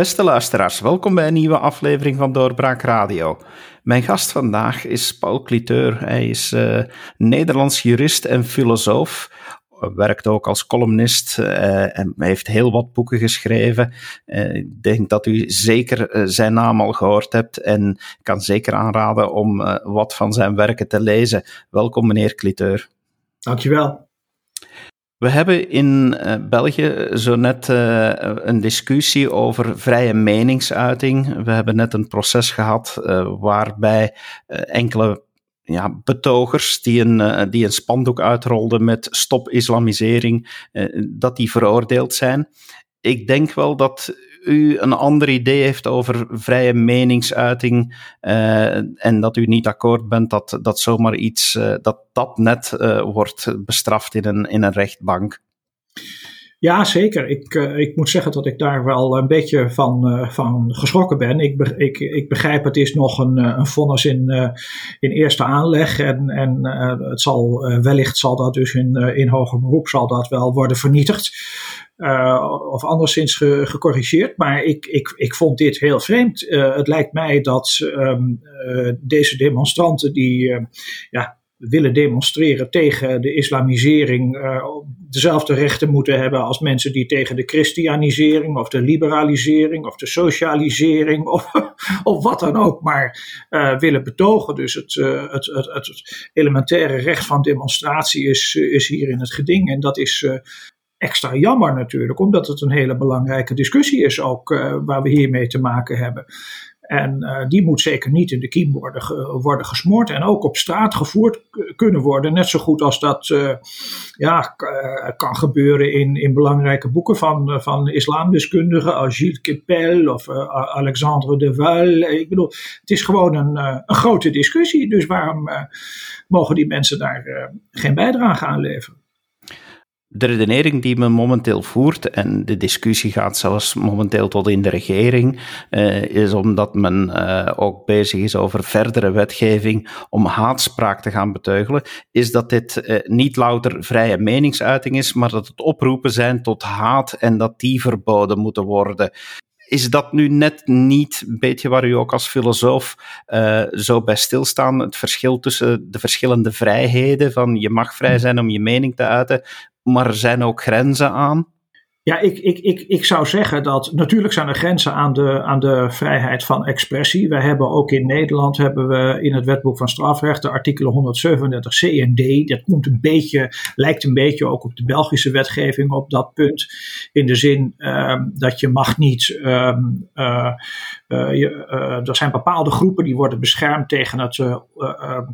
Beste luisteraars, welkom bij een nieuwe aflevering van Doorbraak Radio. Mijn gast vandaag is Paul Cliteur. Hij is uh, Nederlands jurist en filosoof. Werkt ook als columnist uh, en heeft heel wat boeken geschreven. Uh, ik denk dat u zeker zijn naam al gehoord hebt en kan zeker aanraden om wat van zijn werken te lezen. Welkom, meneer Cliteur. Dankjewel. We hebben in uh, België zo net uh, een discussie over vrije meningsuiting. We hebben net een proces gehad uh, waarbij enkele ja, betogers die een, die een spandoek uitrolden met stop islamisering, dat die veroordeeld zijn. Ik denk wel dat u een ander idee heeft over vrije meningsuiting uh, en dat u niet akkoord bent dat, dat zomaar iets, uh, dat dat net uh, wordt bestraft in een, in een rechtbank. Ja, zeker. Ik, uh, ik moet zeggen dat ik daar wel een beetje van, uh, van geschrokken ben. Ik, ik, ik begrijp het is nog een, een vonnis in, in eerste aanleg. En, en het zal, wellicht zal dat dus in, in hoger beroep zal dat wel worden vernietigd. of anderszins ge gecorrigeerd. Maar ik, ik, ik vond dit heel vreemd. het lijkt mij dat um, deze demonstranten die ja, willen demonstreren tegen de islamisering uh, dezelfde rechten moeten hebben als mensen die tegen de christianisering of de liberalisering of de socialisering of, of wat dan ook maar uh, willen betogen. Dus het, uh, het, het, het, elementaire recht van demonstratie is, is hier in het geding en dat is extra jammer natuurlijk, omdat het een hele belangrijke discussie is ook waar we hiermee te maken hebben. En uh, die moet zeker niet in de kiem worden, worden gesmoord. En ook op straat gevoerd kunnen worden. Net zo goed als dat uh, ja, uh, kan gebeuren in, in belangrijke boeken van, van islamdeskundigen. Als Gilles Kepel of Alexandre de Waal. Ik bedoel, het is gewoon een, een grote discussie. Dus waarom mogen die mensen daar geen bijdrage aan leveren? De redenering die men momenteel voert, en de discussie gaat zelfs momenteel tot in de regering, uh, is omdat men uh, ook bezig is over verdere wetgeving om haatspraak te gaan beteugelen, is dat dit uh, niet louter vrije meningsuiting is, maar dat het oproepen zijn tot haat en dat die verboden moeten worden. Is dat nu net niet een beetje waar u ook als filosoof zo bij stilstaan? Het verschil tussen de verschillende vrijheden, van je mag vrij zijn om je mening te uiten, maar er zijn ook grenzen aan. Ja, ik, ik, ik, ik zou zeggen dat natuurlijk zijn er grenzen aan de, aan de vrijheid van expressie. We hebben ook in Nederland hebben we in het wetboek van strafrecht de artikelen 137 C en D. Dat komt een beetje, lijkt een beetje ook op de Belgische wetgeving op dat punt. In de zin uh, dat je mag niet uh, uh, je, uh, er zijn bepaalde groepen die worden beschermd tegen, het,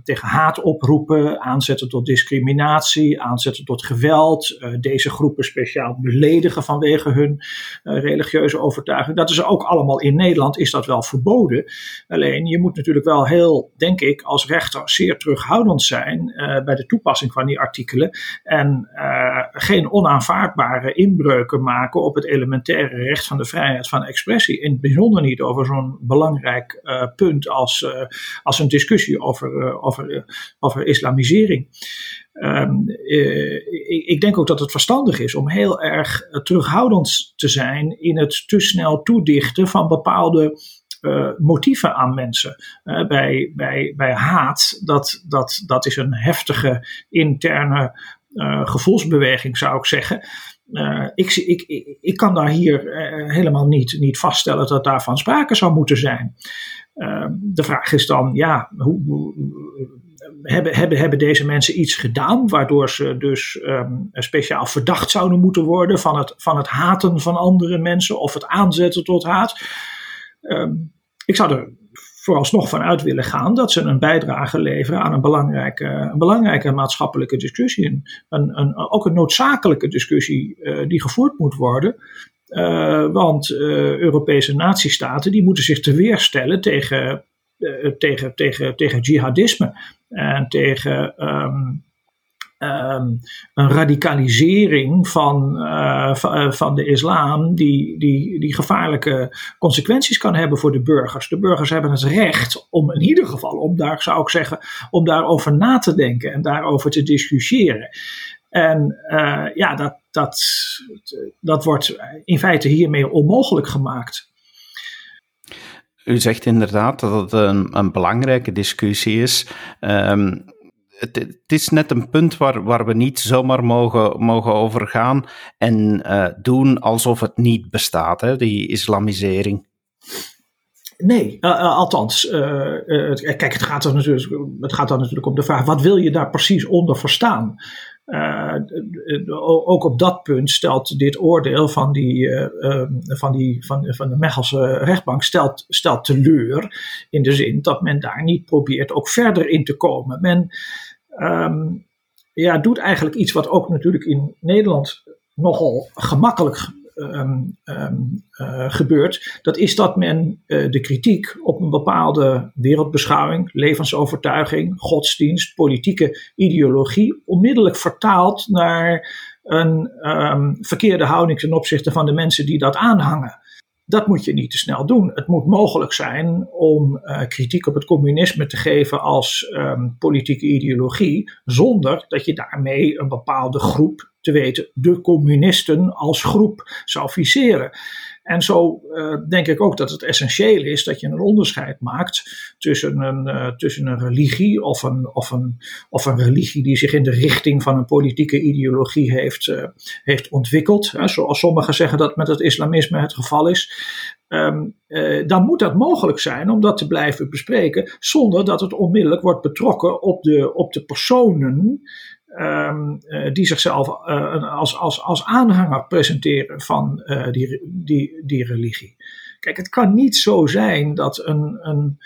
tegen haatoproepen, aanzetten tot discriminatie, aanzetten tot geweld. deze groepen speciaal beledigen vanwege hun religieuze overtuiging. Dat is ook allemaal in Nederland is dat wel verboden. Alleen je moet natuurlijk wel heel, denk ik, als rechter zeer terughoudend zijn bij de toepassing van die artikelen. En geen onaanvaardbare inbreuken maken op het elementaire recht van de vrijheid van expressie. In het bijzonder niet over zo'n belangrijk punt als, als een discussie over, over, over islamisering. Um, ik, denk ook dat het verstandig is om heel erg terughoudend te zijn in het te snel toedichten van bepaalde uh, motieven aan mensen. Bij, bij, bij haat, dat, dat, dat is een heftige interne gevoelsbeweging, zou ik zeggen. Ik, ik, ik, kan daar hier helemaal niet, niet vaststellen dat daarvan sprake zou moeten zijn. Uh, de vraag is dan, ja, hoe, hebben, hebben, hebben deze mensen iets gedaan waardoor ze dus um, speciaal verdacht zouden moeten worden van het, van het haten van andere mensen of het aanzetten tot haat? Um, ik zou er vooralsnog vanuit willen gaan dat ze een bijdrage leveren aan een belangrijke, een belangrijke maatschappelijke discussie. Een, een, ook een noodzakelijke discussie uh, die gevoerd moet worden. Uh, want uh, Europese natiestaten die moeten zich te weerstellen tegen, tegen, tegen, tegen jihadisme en tegen um, um, een radicalisering van, uh, van de islam die, die, die gevaarlijke consequenties kan hebben voor de burgers. De burgers hebben het recht om in ieder geval, om daar zou ik zeggen, om daarover na te denken en daarover te discussiëren. En uh, ja, dat, dat, dat wordt in feite hiermee onmogelijk gemaakt. U zegt inderdaad dat het een, een belangrijke discussie is. Um, het, is net een punt waar, waar we niet zomaar mogen, mogen overgaan en uh, doen alsof het niet bestaat, hè, die islamisering. Nee, uh, uh, althans, kijk, het gaat, er natuurlijk, het gaat dan natuurlijk om de vraag: wat wil je daar precies onder verstaan? Ook op dat punt stelt dit oordeel van, die, ehm, van, die, van, van de Mechelse rechtbank stelt, stelt teleur. In de zin dat men daar niet probeert ook verder in te komen. Men um, ja, doet eigenlijk iets wat ook natuurlijk in Nederland nogal gemakkelijk um, um, uh, gebeurt. Dat is dat men uh, de kritiek op een bepaalde wereldbeschouwing, levensovertuiging, godsdienst, politieke ideologie onmiddellijk vertaalt naar een verkeerde houding ten opzichte van de mensen die dat aanhangen. Dat moet je niet te snel doen. Het moet mogelijk zijn om uh, kritiek op het communisme te geven als um, politieke ideologie, zonder dat je daarmee een bepaalde groep, te weten de communisten als groep, zou viseren. En zo uh, denk ik ook dat het essentieel is dat je een onderscheid maakt tussen een, uh, tussen een religie of een, of, een, of een religie die zich in de richting van een politieke ideologie heeft, uh, heeft ontwikkeld. zoals sommigen zeggen dat met het islamisme het geval is. Um, dan moet dat mogelijk zijn om dat te blijven bespreken zonder dat het onmiddellijk wordt betrokken op de, op de personen Um, uh, die zichzelf uh, als, als, als aanhanger presenteren van uh, die, die, die religie. Kijk, het kan niet zo zijn dat een, een,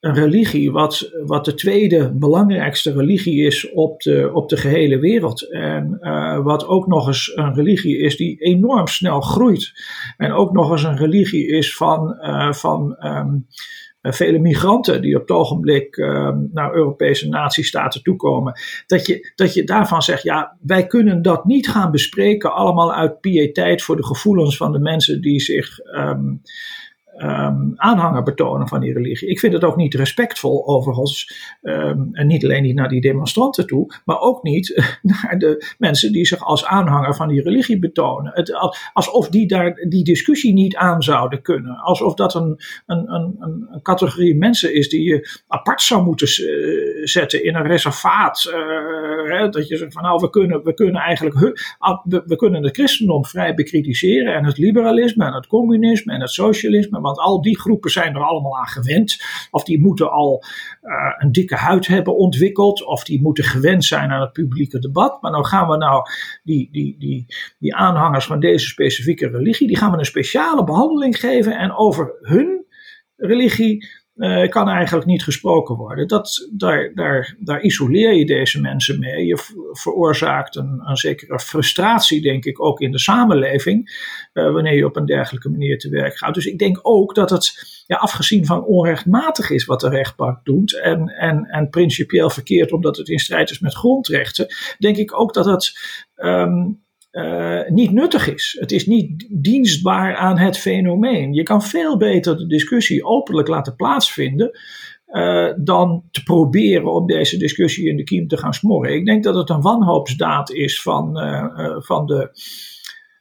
een religie, wat, wat de tweede belangrijkste religie is op de, op de gehele wereld, en wat ook nog eens een religie is die enorm snel groeit, en ook nog eens een religie is van, van um, vele migranten die op het ogenblik uh, naar Europese natiestaten toekomen, dat je, dat je daarvan zegt, ja, wij kunnen dat niet gaan bespreken allemaal uit piëteit voor de gevoelens van de mensen die zich um, um, aanhanger betonen van die religie. Ik vind het ook niet respectvol overigens, um, en niet alleen niet naar die demonstranten toe, maar ook niet naar de mensen die zich als aanhanger van die religie betonen. Het, alsof die daar die discussie niet aan zouden kunnen. Alsof dat een, een, een, een categorie mensen is die je apart zou moeten uh, zetten in een reservaat. Uh, hè, dat je zegt van nou, we kunnen, we kunnen eigenlijk we, we kunnen het christendom vrij bekritiseren en het liberalisme en het communisme en het socialisme want al die groepen zijn er allemaal aan gewend. Of die moeten al uh, een dikke huid hebben ontwikkeld, of die moeten gewend zijn aan het publieke debat. Maar dan gaan we nou die, die, die, die aanhangers van deze specifieke religie, die gaan we een speciale behandeling geven en over hun religie uh, kan eigenlijk niet gesproken worden. Dat, daar, daar, daar isoleer je deze mensen mee. Je veroorzaakt een, een zekere frustratie, denk ik, ook in de samenleving, uh, wanneer je op een dergelijke manier te werk gaat. Dus ik denk ook dat het, ja, afgezien van onrechtmatig is wat de rechtbank doet en, en, en principieel verkeerd omdat het in strijd is met grondrechten, denk ik ook dat het. Um, uh, niet nuttig is. Het is niet dienstbaar aan het fenomeen. Je kan veel beter de discussie openlijk laten plaatsvinden. Uh, dan te proberen om deze discussie in de kiem te gaan smoren. Ik denk dat het een wanhoopsdaad is van, uh, van, de,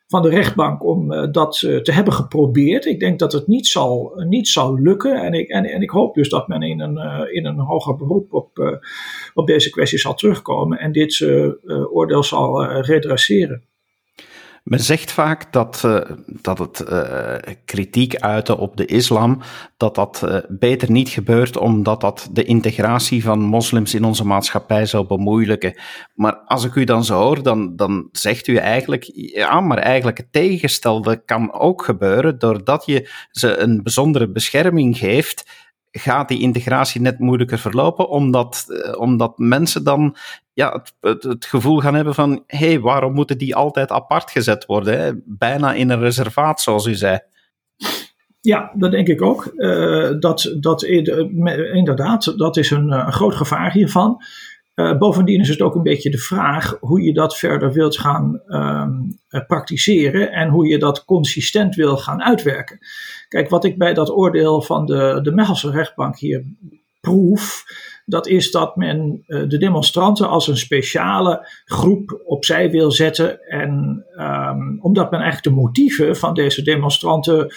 van de rechtbank om dat te hebben geprobeerd. Ik denk dat het niet zal, niet zal lukken. En ik, en, en ik hoop dus dat men in een, in een hoger beroep op, op deze kwestie zal terugkomen en dit oordeel zal redresseren. Men zegt vaak dat, uh, dat het uh, kritiek uiten op de islam, dat dat uh, beter niet gebeurt omdat dat de integratie van moslims in onze maatschappij zou bemoeilijken. Maar als ik u dan zo hoor, dan, dan zegt u eigenlijk, ja, maar eigenlijk het tegenstelde kan ook gebeuren doordat je ze een bijzondere bescherming geeft gaat die integratie net moeilijker verlopen, omdat, omdat mensen dan ja, het, het, gevoel gaan hebben van, hé, hey, waarom moeten die altijd apart gezet worden? Hè? Bijna in een reservaat, zoals u zei. Ja, dat denk ik ook. Uh, dat, dat, inderdaad, dat is een, een groot gevaar hiervan. Uh, bovendien is het ook een beetje de vraag hoe je dat verder wilt gaan um, praktiseren en hoe je dat consistent wil gaan uitwerken. Kijk, wat ik bij dat oordeel van de, de Mechelse rechtbank hier proef, dat is dat men uh, de demonstranten als een speciale groep opzij wil zetten. En um, omdat men eigenlijk de motieven van deze demonstranten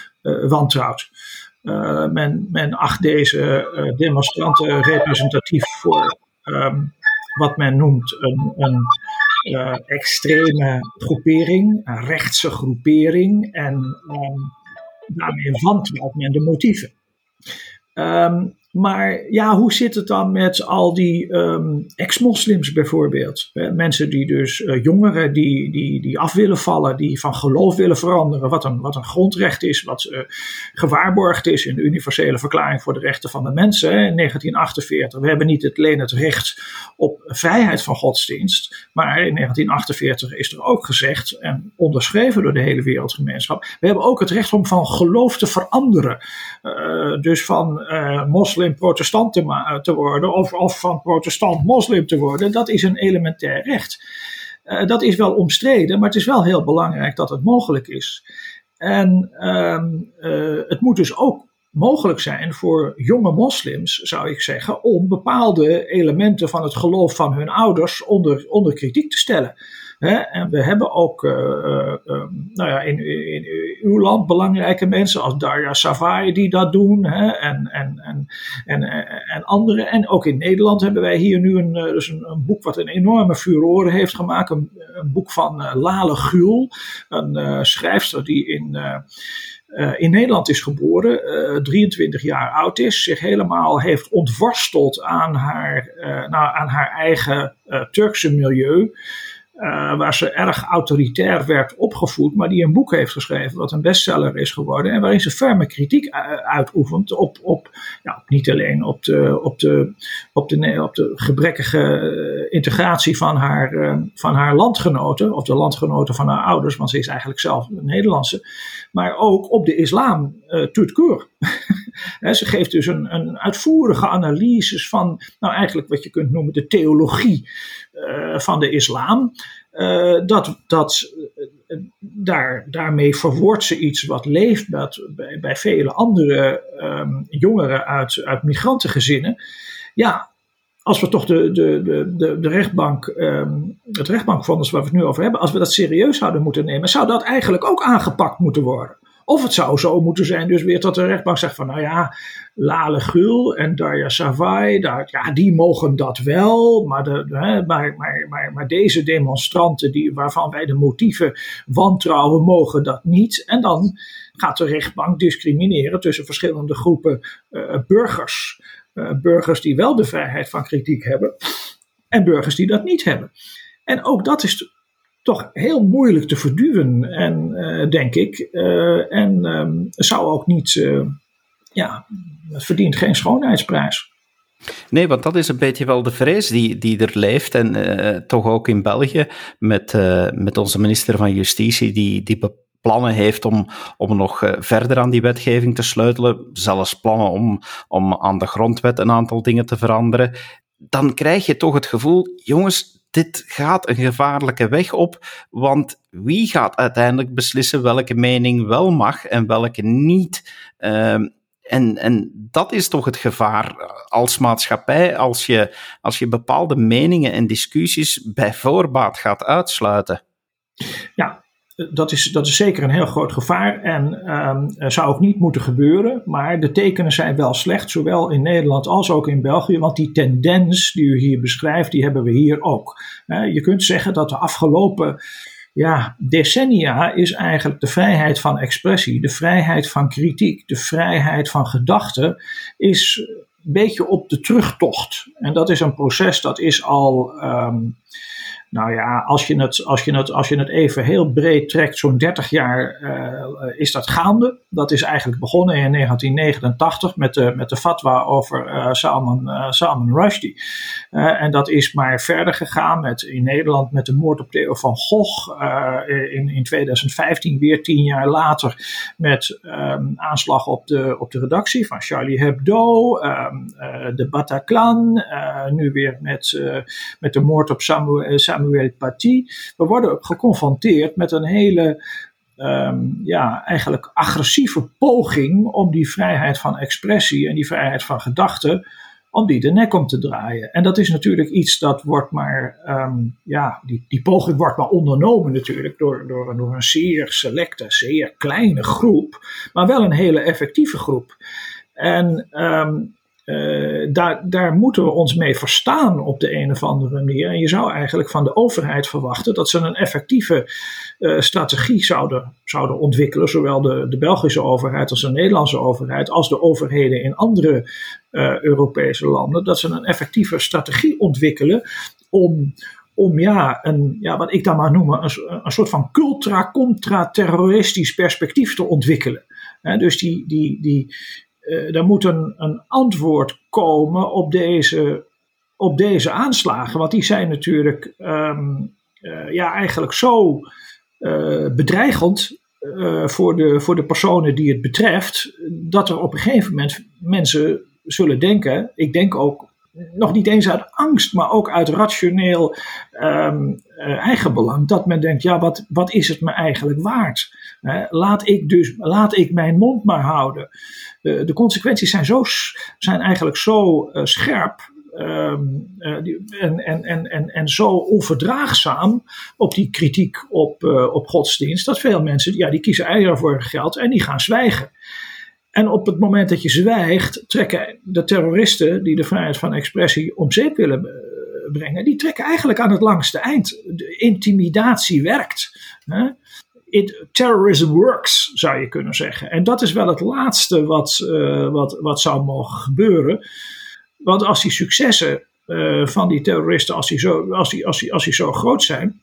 wantrouwt. men, men acht deze demonstranten representatief voor ehm, wat men noemt een, een extreme groepering, een rechtse groepering. En um, daarmee wantrouwt men de motieven. Um, maar ja, hoe zit het dan met al die um, ex-moslims bijvoorbeeld? mensen die dus, uh, jongeren die, die, die af willen vallen, die van geloof willen veranderen, wat een, wat een grondrecht is, wat uh, gewaarborgd is in de Universele Verklaring voor de Rechten van de Mensen hè, in 1948. We hebben niet alleen het recht op vrijheid van godsdienst, maar in 1948 is er ook gezegd, en onderschreven door de hele wereldgemeenschap, we hebben ook het recht om van geloof te veranderen. Uh, dus van moslim protestant te, eh, te worden of, van protestant moslim te worden, dat is een elementair recht. Uh, dat is wel omstreden, maar het is wel heel belangrijk dat het mogelijk is. En um, uh, het moet dus ook mogelijk zijn voor jonge moslims, zou ik zeggen, om bepaalde elementen van het geloof van hun ouders onder, onder kritiek te stellen. En we hebben ook nou ja, in, in, uw land belangrijke mensen als Darja Savai die dat doen. Hè? En, en, en, en, en anderen. En ook in Nederland hebben wij hier nu een, dus een, boek wat een enorme furore heeft gemaakt. Een, een boek van Lale Gul, een schrijfster die in. In Nederland is geboren, uh, 23 jaar oud is, zich helemaal heeft ontworsteld aan haar, nou, aan haar eigen Turkse milieu. Uh, waar ze erg autoritair werd opgevoed, maar die een boek heeft geschreven wat een bestseller is geworden en waarin ze ferme kritiek uitoefent op, op niet alleen op de, op de, op de, op de gebrekkige eh, integratie van haar, van haar landgenoten, of de landgenoten van haar ouders, want ze is eigenlijk zelf een Nederlandse, maar ook op de islam uh, tout ze geeft dus een, een uitvoerige analyse van, nou eigenlijk wat je kunt noemen de theologie van de islam. Uh, dat, dat, uh, daar, daarmee verwoordt ze iets wat leeft bij, bij, vele andere um, jongeren uit, uit migrantengezinnen. Ja, als we toch de, de, de, de, rechtbank, um, het rechtbankvonnis waar we het nu over hebben, als we dat serieus zouden moeten nemen, zou dat eigenlijk ook aangepakt moeten worden. Of het zou zo moeten zijn, dus weer dat de rechtbank zegt van, nou ja, Lale Gul en Darja Savai, daar, ja, die mogen dat wel, maar, de, hè, maar, maar, maar, maar, deze demonstranten die, waarvan wij de motieven wantrouwen, mogen dat niet. En dan gaat de rechtbank discrimineren tussen verschillende groepen uh, burgers. Uh, burgers die wel de vrijheid van kritiek hebben en burgers die dat niet hebben. En ook dat is toch heel moeilijk te verduwen, en, uh, denk ik. Uh, en um, zou ook niet, uh, ja, het verdient geen schoonheidsprijs. Nee, want dat is een beetje wel de vrees die, die er leeft. En toch ook in België met, met onze minister van Justitie, die, die plannen heeft om, om nog verder aan die wetgeving te sleutelen. Zelfs plannen om, om aan de grondwet een aantal dingen te veranderen. Dan krijg je toch het gevoel, jongens, dit gaat een gevaarlijke weg op, want wie gaat uiteindelijk beslissen welke mening wel mag en welke niet? Um, en, en dat is toch het gevaar als maatschappij, als je, als je bepaalde meningen en discussies bij voorbaat gaat uitsluiten. Ja, dat is, dat is zeker een heel groot gevaar en um, zou ook niet moeten gebeuren. Maar de tekenen zijn wel slecht, zowel in Nederland als ook in België. Want die tendens die u hier beschrijft, die hebben we hier ook. Je kunt zeggen dat de afgelopen ja, decennia is eigenlijk de vrijheid van expressie, de vrijheid van kritiek, de vrijheid van gedachten, is een beetje op de terugtocht. En dat is een proces dat is al. Um, nou ja, als je het, als je het, als je het even heel breed trekt, zo'n 30 jaar uh, is dat gaande. Dat is eigenlijk begonnen in 1989 met de, met de fatwa over uh, Salman, uh, Salman Rushdie. en dat is maar verder gegaan met, in Nederland met de moord op Theo van Gogh. in, in 2015, weer tien jaar later, met um, aanslag op de, op de redactie van Charlie Hebdo, um, de Bataclan. nu weer met, met de moord op Samuel We worden geconfronteerd met een hele um, ja, eigenlijk agressieve poging om die vrijheid van expressie en die vrijheid van gedachten om die de nek om te draaien. En dat is natuurlijk iets dat wordt maar, ehm, ja, die, die poging wordt maar ondernomen natuurlijk door, door, door een zeer selecte, zeer kleine groep, maar wel een hele effectieve groep. En um, uh, daar, daar moeten we ons mee verstaan op de een of andere manier. En je zou eigenlijk van de overheid verwachten dat ze een effectieve uh, strategie zouden, zouden ontwikkelen. Zowel de, de Belgische overheid als de Nederlandse overheid, als de overheden in andere uh, Europese landen. Dat ze een effectieve strategie ontwikkelen om, om ja, een, ja, wat ik dan maar noem, een, een soort van cultra-contra-terroristisch perspectief te ontwikkelen. dus die, die, die, er moet een, een, antwoord komen op deze, op deze aanslagen. Want die zijn natuurlijk um, uh, ja, eigenlijk zo uh, bedreigend voor, de, voor de personen die het betreft. Dat er op een gegeven moment mensen zullen denken. Ik denk ook nog niet eens uit angst, maar ook uit rationeel um, uh, eigenbelang. Dat men denkt, ja, wat, wat is het me eigenlijk waard? Uh, laat ik dus, laat ik mijn mond maar houden. Uh, de consequenties zijn, zo, zijn eigenlijk zo scherp. Um, en, en, en, en, en zo onverdraagzaam op die kritiek op, op godsdienst, dat veel mensen ja, die kiezen eieren voor geld en die gaan zwijgen. En op het moment dat je zwijgt, trekken de terroristen die de vrijheid van expressie om zeep willen eh, brengen, die trekken eigenlijk aan het langste eind. De intimidatie werkt. It, terrorism works, zou je kunnen zeggen. En dat is wel het laatste wat, uh, wat, wat zou mogen gebeuren. Want als die successen uh, van die terroristen, als die, zo, als, die, als, die, als die zo groot zijn,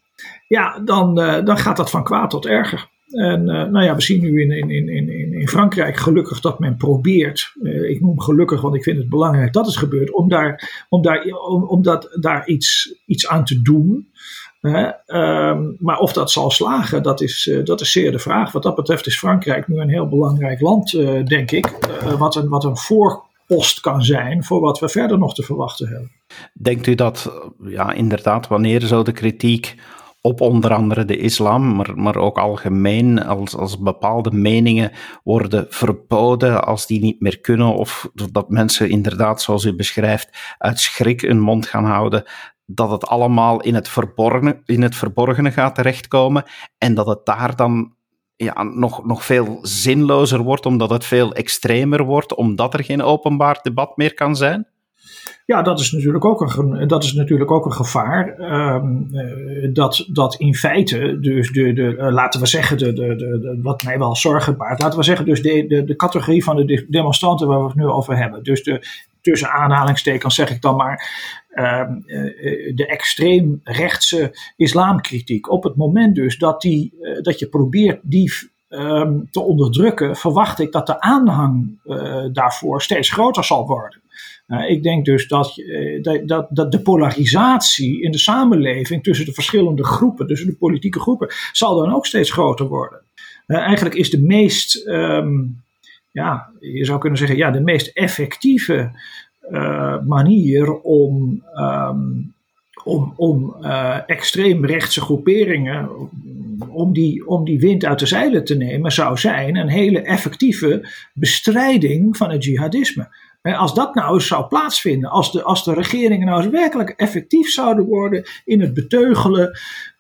ja, dan, dan gaat dat van kwaad tot erger. En uh, nou ja, we zien nu in, in, in, in, in Frankrijk gelukkig dat men probeert, uh, ik noem gelukkig, want ik vind het belangrijk dat het gebeurt, om daar, om daar, om, dat, daar iets, iets aan te doen. Um, maar of dat zal slagen, dat is, uh, dat is zeer de vraag. Wat dat betreft is Frankrijk nu een heel belangrijk land, denk ik. wat, een, wat een voorpost kan zijn voor wat we verder nog te verwachten hebben. Denkt u dat, ja, inderdaad, wanneer zo de kritiek op onder andere de islam, maar, maar ook algemeen, als, als bepaalde meningen worden verboden, als die niet meer kunnen, of dat mensen inderdaad, zoals u beschrijft, uit schrik hun mond gaan houden, dat het allemaal in het verborgene, in het verborgene gaat terechtkomen en dat het daar dan ja, nog, nog veel zinlozer wordt, omdat het veel extremer wordt, omdat er geen openbaar debat meer kan zijn? Ja, dat is natuurlijk ook een, dat is natuurlijk ook een gevaar. Um, dat, dat in feite, dus de, de, uh, laten we zeggen, de, de, de, wat mij wel zorgen baart, laten we zeggen, dus de, de, de categorie van de demonstranten waar we het nu over hebben. Dus de, tussen aanhalingstekens zeg ik dan maar, uh, de extreemrechtse islamkritiek. Op het moment dus dat, die, dat je probeert die um, te onderdrukken, verwacht ik dat de aanhang daarvoor steeds groter zal worden. Uh, ik denk dus dat, uh, dat, dat de polarisatie in de samenleving tussen de verschillende groepen, tussen de politieke groepen, zal dan ook steeds groter worden. Eigenlijk is de meest, um, ja, je zou kunnen zeggen, ja, de meest effectieve manier om, um, om, om extreemrechtse groeperingen, om die, om die wind uit de zeilen te nemen, zou zijn een hele effectieve bestrijding van het jihadisme. Als dat nou eens zou plaatsvinden, als de, als de regeringen nou eens werkelijk effectief zouden worden in het beteugelen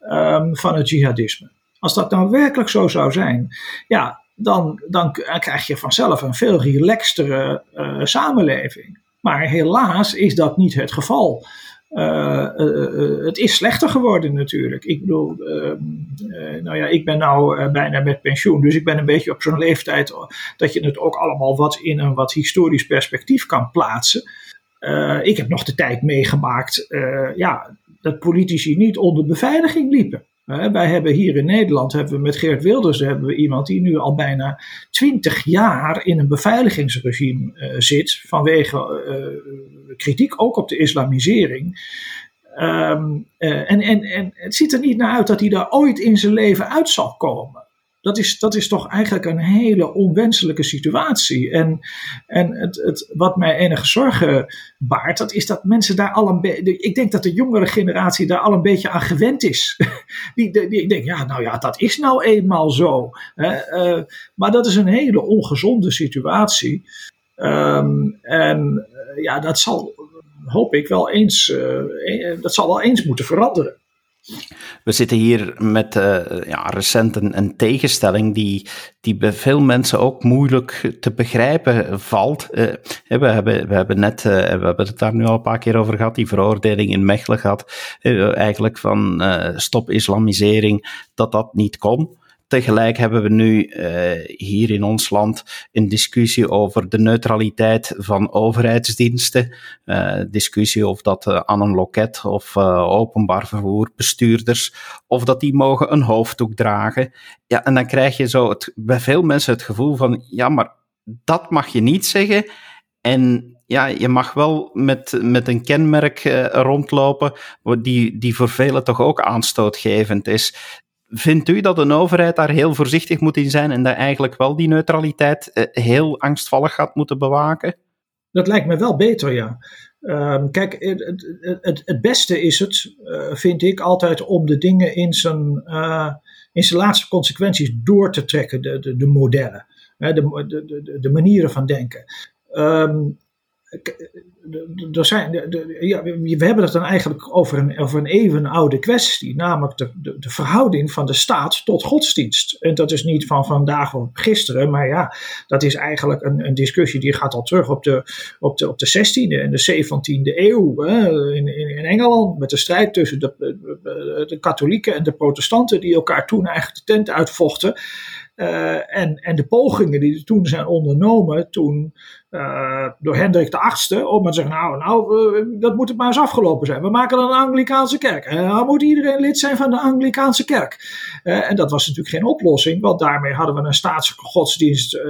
um, van het jihadisme. Als dat nou werkelijk zo zou zijn, ja, dan, dan krijg je vanzelf een veel relaxtere uh, samenleving. Maar helaas is dat niet het geval. Uh, uh, het is slechter geworden natuurlijk. Ik bedoel, ehm, nou ja, ik ben nou bijna met pensioen, dus ik ben een beetje op zo'n leeftijd dat je het ook allemaal wat in een wat historisch perspectief kan plaatsen. ik heb nog de tijd meegemaakt ja, dat politici niet onder beveiliging liepen. Wij hebben hier in Nederland, hebben we met Geert Wilders, hebben we iemand die nu al bijna twintig jaar in een beveiligingsregime uh, zit vanwege uh, kritiek ook op de islamisering. Um, uh, en, en, en het ziet er niet naar uit dat hij daar ooit in zijn leven uit zal komen. Dat is, dat is toch eigenlijk een hele onwenselijke situatie. En, en het, het, wat mij enige zorgen baart, dat is dat mensen daar al een beetje. Ik denk dat de jongere generatie daar al een beetje aan gewend is. die, die, die denkt, ja, nou ja, dat is nou eenmaal zo. Uh, maar dat is een hele ongezonde situatie. Um, en ja, dat zal, hoop ik, wel eens, dat zal wel eens moeten veranderen. We zitten hier met uh, ja, recent een, een, tegenstelling die, die bij veel mensen ook moeilijk te begrijpen valt. Uh, we, hebben, we hebben net, uh, we hebben het daar nu al een paar keer over gehad, die veroordeling in Mechelen gehad, eigenlijk van stop islamisering, dat dat niet kon. Tegelijk hebben we nu uh, hier in ons land een discussie over de neutraliteit van overheidsdiensten. Uh, discussie of dat uh, aan een loket of openbaar vervoerbestuurders, of dat die mogen een hoofddoek dragen. Ja, en dan krijg je zo het, bij veel mensen het gevoel van, ja, maar dat mag je niet zeggen. En ja, je mag wel met, met een kenmerk rondlopen, die, die voor velen toch ook aanstootgevend is. Vindt u dat een overheid daar heel voorzichtig moet in zijn en dat eigenlijk wel die neutraliteit eh, heel angstvallig gaat moeten bewaken? Dat lijkt me wel beter, ja. Um, kijk, het, het, het, beste is het, uh, vind ik, altijd om de dingen in zijn, uh, in zijn laatste consequenties door te trekken, de, de, de modellen, de, de, de, de manieren van denken. Um, ja, we hebben het dan eigenlijk over een, over een even oude kwestie, namelijk de, de, verhouding van de staat tot godsdienst. En dat is niet van vandaag of gisteren, maar ja, dat is eigenlijk een, een discussie die gaat al terug op de, op de, op de 16e en de 17e eeuw hè, in, in, in, Engeland, met de strijd tussen de, de katholieken en de protestanten, die elkaar toen eigenlijk de tent uitvochten. Uh, en, en de pogingen die toen zijn ondernomen, toen uh, door Hendrik de Achtste, om te zeggen, nou, nou dat moet het maar eens afgelopen zijn. We maken dan een Anglikaanse kerk. En dan moet iedereen lid zijn van de Anglikaanse kerk. en dat was natuurlijk geen oplossing, want daarmee hadden we een staatselijke godsdienst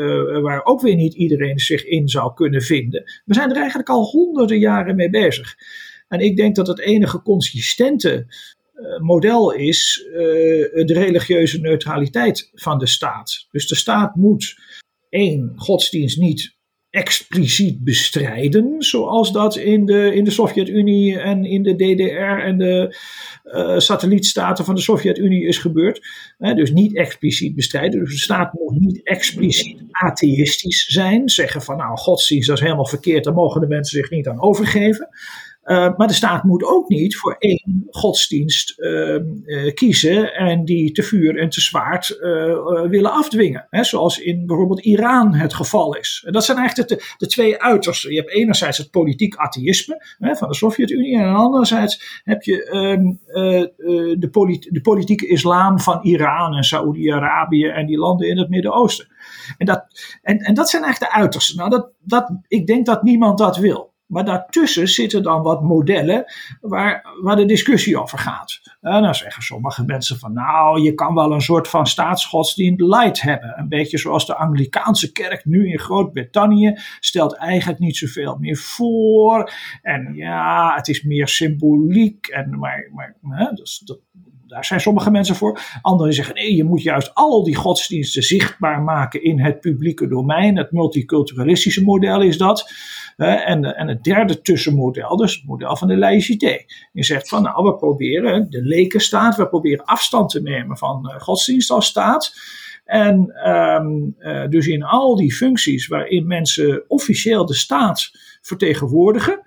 waar ook weer niet iedereen zich in zou kunnen vinden. We zijn er eigenlijk al honderden jaren mee bezig. En ik denk dat het enige consistente eh, model is uh, de religieuze neutraliteit van de staat. Dus de staat moet één, godsdienst niet expliciet bestrijden, zoals dat in de, in de Sovjet-Unie en in de DDR en de uh, satellietstaten van de Sovjet-Unie is gebeurd. dus niet expliciet bestrijden. Dus de staat moet niet expliciet atheïstisch zijn, zeggen van nou, godsdienst is helemaal verkeerd, daar mogen de mensen zich niet aan overgeven. Uh, maar de staat moet ook niet voor één godsdienst uh, uh, kiezen en die te vuur en te zwaard willen afdwingen. Hè, zoals in bijvoorbeeld Iran het geval is. En dat zijn eigenlijk de, de twee uitersten. Je hebt enerzijds het politiek atheïsme hè, van de Sovjet-Unie en anderzijds heb je um, de, de, politieke islam van Iran en Saoedi-Arabië en die landen in het Midden-Oosten. En dat, en, en dat zijn eigenlijk de uitersten. Nou, dat, dat, ik denk dat niemand dat wil. Maar daartussen zitten dan wat modellen waar, waar de discussie over gaat. En dan zeggen sommige mensen van nou, je kan wel een soort van staatsgodsdienst light hebben. Een beetje zoals de Anglikaanse kerk nu in Groot-Brittannië stelt eigenlijk niet zoveel meer voor. En ja, het is meer symboliek. En, maar maar hè, dus dat, daar zijn sommige mensen voor. Anderen zeggen nee, je moet juist al die godsdiensten zichtbaar maken in het publieke domein. Het multiculturalistische model is dat. en, en het derde tussenmodel, dus het model van de laïcité. Je zegt van nou, we proberen de lekenstaat, we proberen afstand te nemen van uh, godsdienst als staat. En um, uh, dus in al die functies waarin mensen officieel de staat vertegenwoordigen,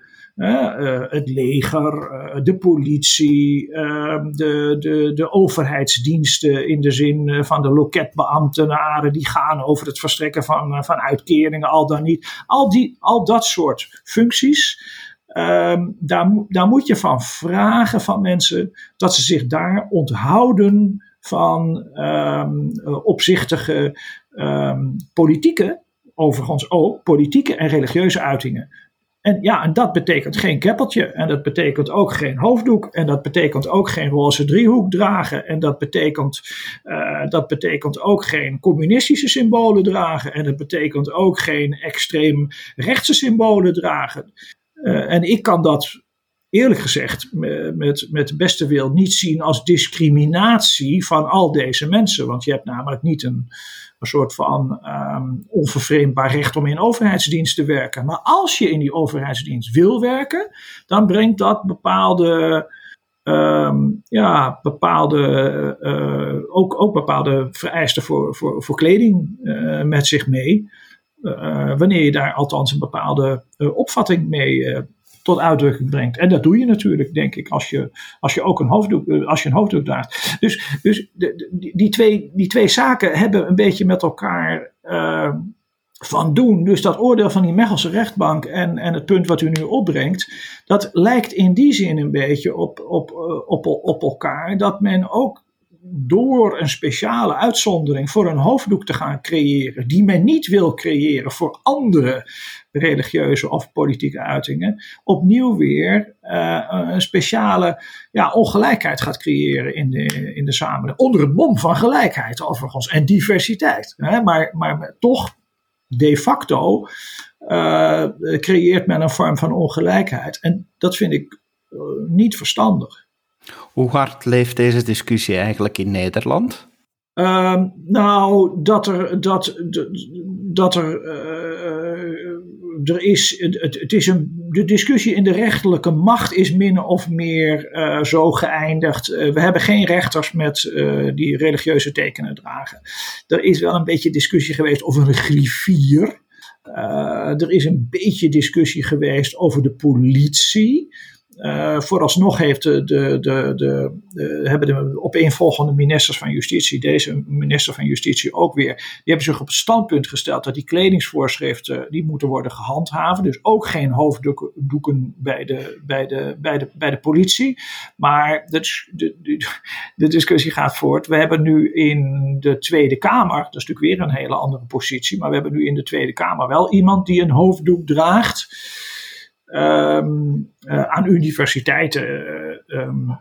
het leger, uh, de politie, ehm, de, de, de overheidsdiensten in de zin van de loketbeambtenaren die gaan over het verstrekken van, van uitkeringen, al dan niet. Al, die, al dat soort functies. Um, daar, daar moet je van vragen van mensen dat ze zich daar onthouden van um, opzichtige politieke, overigens ook politieke en religieuze uitingen. En ja, en dat betekent geen keppeltje. En dat betekent ook geen hoofddoek. En dat betekent ook geen roze driehoek dragen. En dat betekent, uh, dat betekent ook geen communistische symbolen dragen. En dat betekent ook geen extreem rechtse symbolen dragen. Uh, en ik kan dat eerlijk gezegd met, met beste wil niet zien als discriminatie van al deze mensen. Want je hebt namelijk niet een een soort van um, onvervreemdbaar recht om in overheidsdienst te werken. Maar als je in die overheidsdienst wil werken, dan brengt dat bepaalde. Um, ja, bepaalde, uh, ook, ook bepaalde vereisten voor, voor, kleding uh, met zich mee. wanneer je daar althans een bepaalde opvatting mee tot uitdrukking brengt. En dat doe je natuurlijk, denk ik, als je, als je ook een hoofddoek, als je een hoofddoek draagt. Dus, dus de, die, twee, die twee zaken hebben een beetje met elkaar van doen. Dus dat oordeel van die Mechelse rechtbank en, en het punt wat u nu opbrengt, dat lijkt in die zin een beetje op, op, eh, op, op elkaar. Dat men ook door een speciale uitzondering voor een hoofddoek te gaan creëren, die men niet wil creëren voor andere religieuze of politieke uitingen, opnieuw weer uh, een speciale ja, ongelijkheid gaat creëren in de, in de samenleving. Onder het mom van gelijkheid overigens en diversiteit. Hè? Maar, maar toch de facto uh, creëert men een vorm van ongelijkheid. En dat vind ik uh, niet verstandig. Hoe hard leeft deze discussie eigenlijk in Nederland? Uh, nou, dat er, dat, dat er, er is, het, het, is een, de discussie in de rechterlijke macht is min of meer uh, zo geëindigd. We hebben geen rechters met die religieuze tekenen dragen. Er is wel een beetje discussie geweest over een griffier. er is een beetje discussie geweest over de politie. Uh, vooralsnog heeft de, de, de, hebben de opeenvolgende ministers van Justitie, deze minister van Justitie ook weer, die hebben zich op het standpunt gesteld dat die kledingsvoorschriften die moeten worden gehandhaven. Dus ook geen hoofddoeken bij de, bij de, bij de, bij de politie. Maar de discussie gaat voort. We hebben nu in de Tweede Kamer, dat is natuurlijk weer een hele andere positie, maar we hebben nu in de Tweede Kamer wel iemand die een hoofddoek draagt. Um, uh, aan universiteiten um,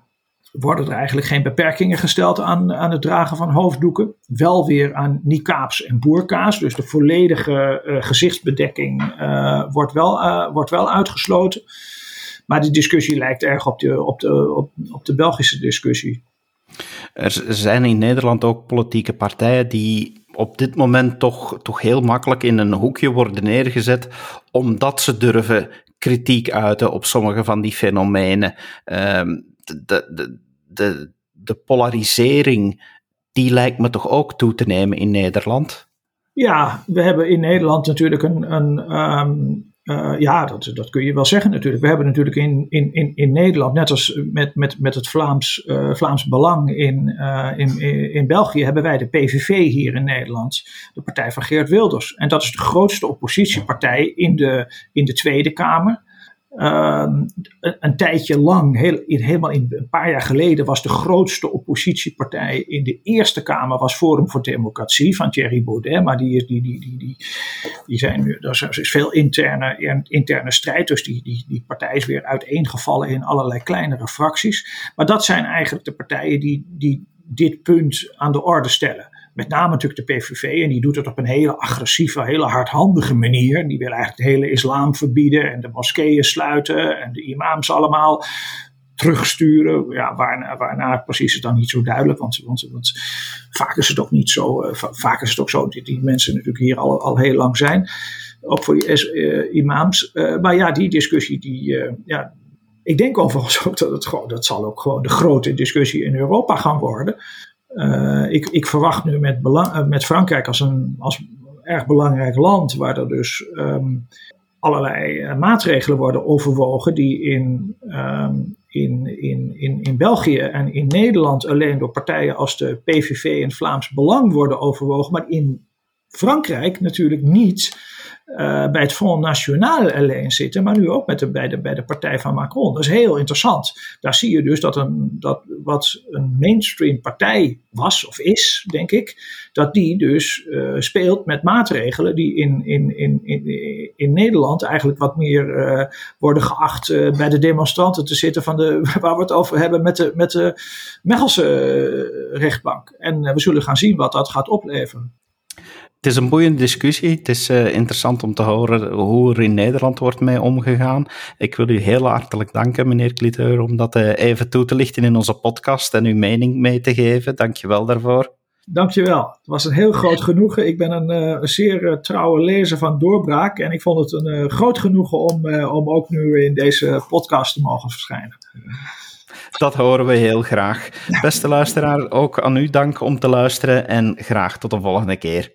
worden er eigenlijk geen beperkingen gesteld aan, aan het dragen van hoofddoeken. Wel weer aan niqabs en boerka's. Dus de volledige uh, gezichtsbedekking uh, wordt, wel, wordt wel uitgesloten. Maar die discussie lijkt erg op de, op de, op de Belgische discussie. Er zijn in Nederland ook politieke partijen die op dit moment toch, toch heel makkelijk in een hoekje worden neergezet, omdat ze durven kritiek uiten op sommige van die fenomenen. Um, de, de, de, polarisering, die lijkt me toch ook toe te nemen in Nederland? Ja, we hebben in Nederland natuurlijk een, een um, uh, ja, dat, dat kun je wel zeggen natuurlijk. We hebben natuurlijk in, in, in, in Nederland, net als met, met, met het Vlaams, uh, Vlaams Belang in, uh, in, in België, hebben wij de PVV hier in Nederland, de partij van Geert Wilders. En dat is de grootste oppositiepartij in de, in de Tweede Kamer. Een, een, tijdje lang, heel, in, helemaal in, een paar jaar geleden, was de grootste oppositiepartij in de Eerste Kamer was Forum voor Democratie van Thierry Baudet. Maar die, die, die, die, die, die zijn nu, er is veel interne, interne strijd, dus die, die, die partij is weer uiteengevallen in allerlei kleinere fracties. Maar dat zijn eigenlijk de partijen die, die dit punt aan de orde stellen met name natuurlijk de PVV, en die doet het op een hele agressieve, hele hardhandige manier. Die wil eigenlijk de hele islam verbieden en de moskeeën sluiten en de imams allemaal terugsturen. Ja, waarna, precies is dan niet zo duidelijk, want, want, vaak is het ook niet zo. Uh, vaak is het zo dat die mensen natuurlijk hier al, al heel lang zijn. Ook voor die uh, imams. Uh, maar ja, die discussie, die, ja, ik denk overigens ook dat het gewoon, dat zal ook gewoon de grote discussie in Europa gaan worden. Uh, ik, ik, verwacht nu met, uh, met Frankrijk als een als erg belangrijk land, waar er dus um, allerlei uh, maatregelen worden overwogen, die in, um, in, in, in, in België en in Nederland alleen door partijen als de PVV en Vlaams Belang worden overwogen, maar in Frankrijk natuurlijk niet uh, bij het Front National alleen zitten, maar nu ook met de, bij, de, bij de partij van Macron. Dat is heel interessant. Daar zie je dus dat, een, dat wat een mainstream partij was of is, denk ik, dat die dus uh, speelt met maatregelen die in, in, in, in, in Nederland eigenlijk wat meer uh, worden geacht bij de demonstranten te zitten van de, waar we het over hebben met de, met de Mechelse rechtbank. En we zullen gaan zien wat dat gaat opleveren. Het is een boeiende discussie. Het is uh, interessant om te horen hoe er in Nederland wordt mee omgegaan. Ik wil u heel hartelijk danken, meneer Cliteur, om dat uh, even toe te lichten in onze podcast en uw mening mee te geven. Dank je wel daarvoor. Dankjewel. Het was een heel groot genoegen. Ik ben een, uh, een zeer trouwe lezer van Doorbraak. En ik vond het een groot genoegen om, om ook nu in deze podcast te mogen verschijnen. Dat horen we heel graag. Beste luisteraar, ook aan u dank om te luisteren en graag tot de volgende keer.